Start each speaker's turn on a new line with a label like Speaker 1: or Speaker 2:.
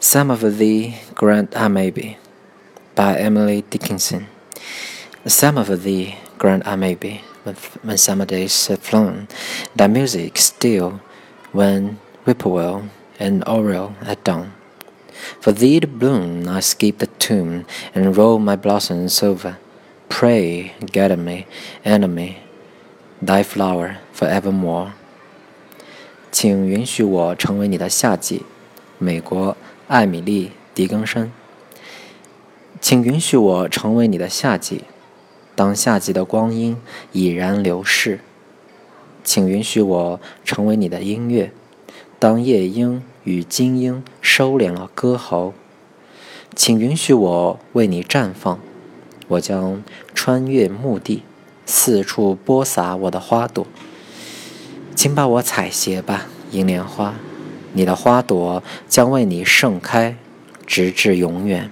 Speaker 1: Some of thee grant I may be, by Emily Dickinson. Some of thee grant I may be, when summer days have flown, thy music still, when whippoorwill and oriole at dawn. For thee to bloom, I skip the tomb and roll my blossoms over. Pray, gather me, enemy, thy flower forevermore. 请允许我成为你的夏季，美国 艾米丽·狄更生。请允许我成为你的夏季，当夏季的光阴已然流逝。请允许我成为你的音乐，当夜莺与金鹰收敛了歌喉。请允许我为你绽放，我将穿越墓地，四处播撒我的花朵。请把我采撷吧，银莲花。你的花朵将为你盛开，直至永远。